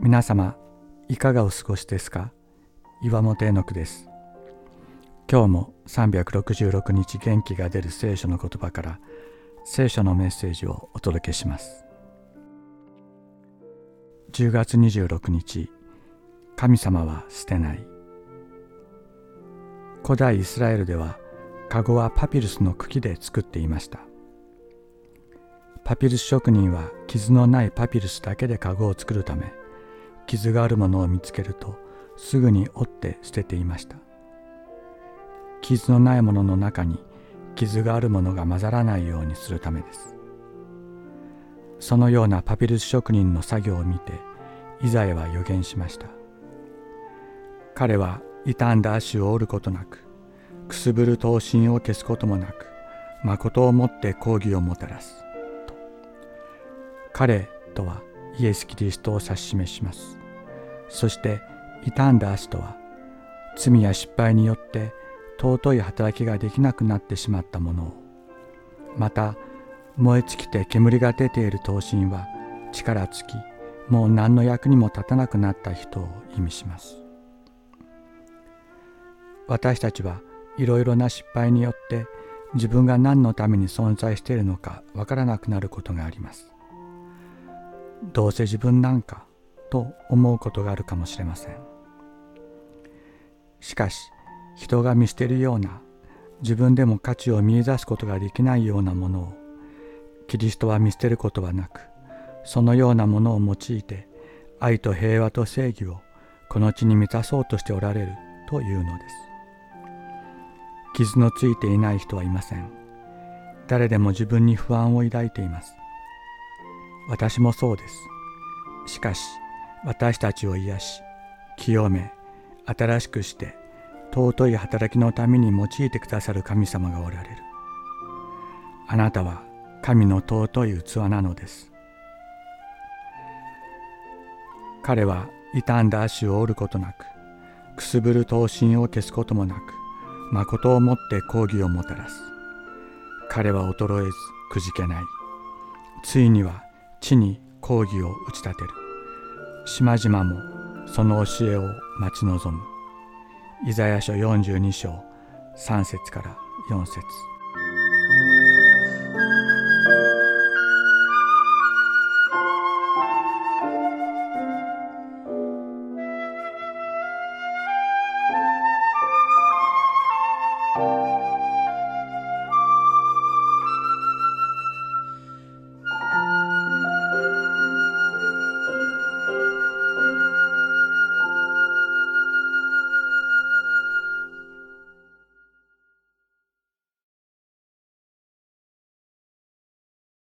皆様いかがお過ごしですか？岩本絵の句です。今日も366日元気が出る聖書の言葉から聖書のメッセージをお届けします。10月26日神様は捨てない。古代イスラエルではカゴはパピルスの茎で作っていました。パピルス職人は傷のないパピルスだけでカゴを作るため傷があるものを見つけるとすぐに折って捨てていました。傷のないものの中に傷があるものが混ざらないようにするためです。そのようなパピルス職人の作業を見てイザヤは予言しました。彼は傷んだ足を折ることなくくすぶる刀身を消すこともなく誠をもって抗議をもたらすと。彼とはイエス・キリストを指し示します。そして傷んだ足とは罪や失敗によって尊い働きができなくなってしまったものを。また燃え尽きて煙が出ている刀身は力尽きもう何の役にも立たなくなった人を意味します。私たちはいろいろな失敗によって自分が何のために存在しているのかわからなくなることがあります。どうせ自分なんかと思うことがあるかもしれません。しかし人が見捨てるような自分でも価値を見いだすことができないようなものをキリストは見捨てることはなくそのようなものを用いて愛と平和と正義をこの地に満たそうとしておられるというのです。傷のついていない人はいません。誰でも自分に不安を抱いています。私もそうです。しかし、私たちを癒し、清め、新しくして、尊い働きのために用いてくださる神様がおられる。あなたは神の尊い器なのです。彼は傷んだ足を折ることなく、くすぶる刀身を消すこともなく、誠をもって抗議をもたらす。彼は衰えずくじけない。ついには地に講義を打ち立てる島々もその教えを待ち望む。イザヤ書42章3節から4節。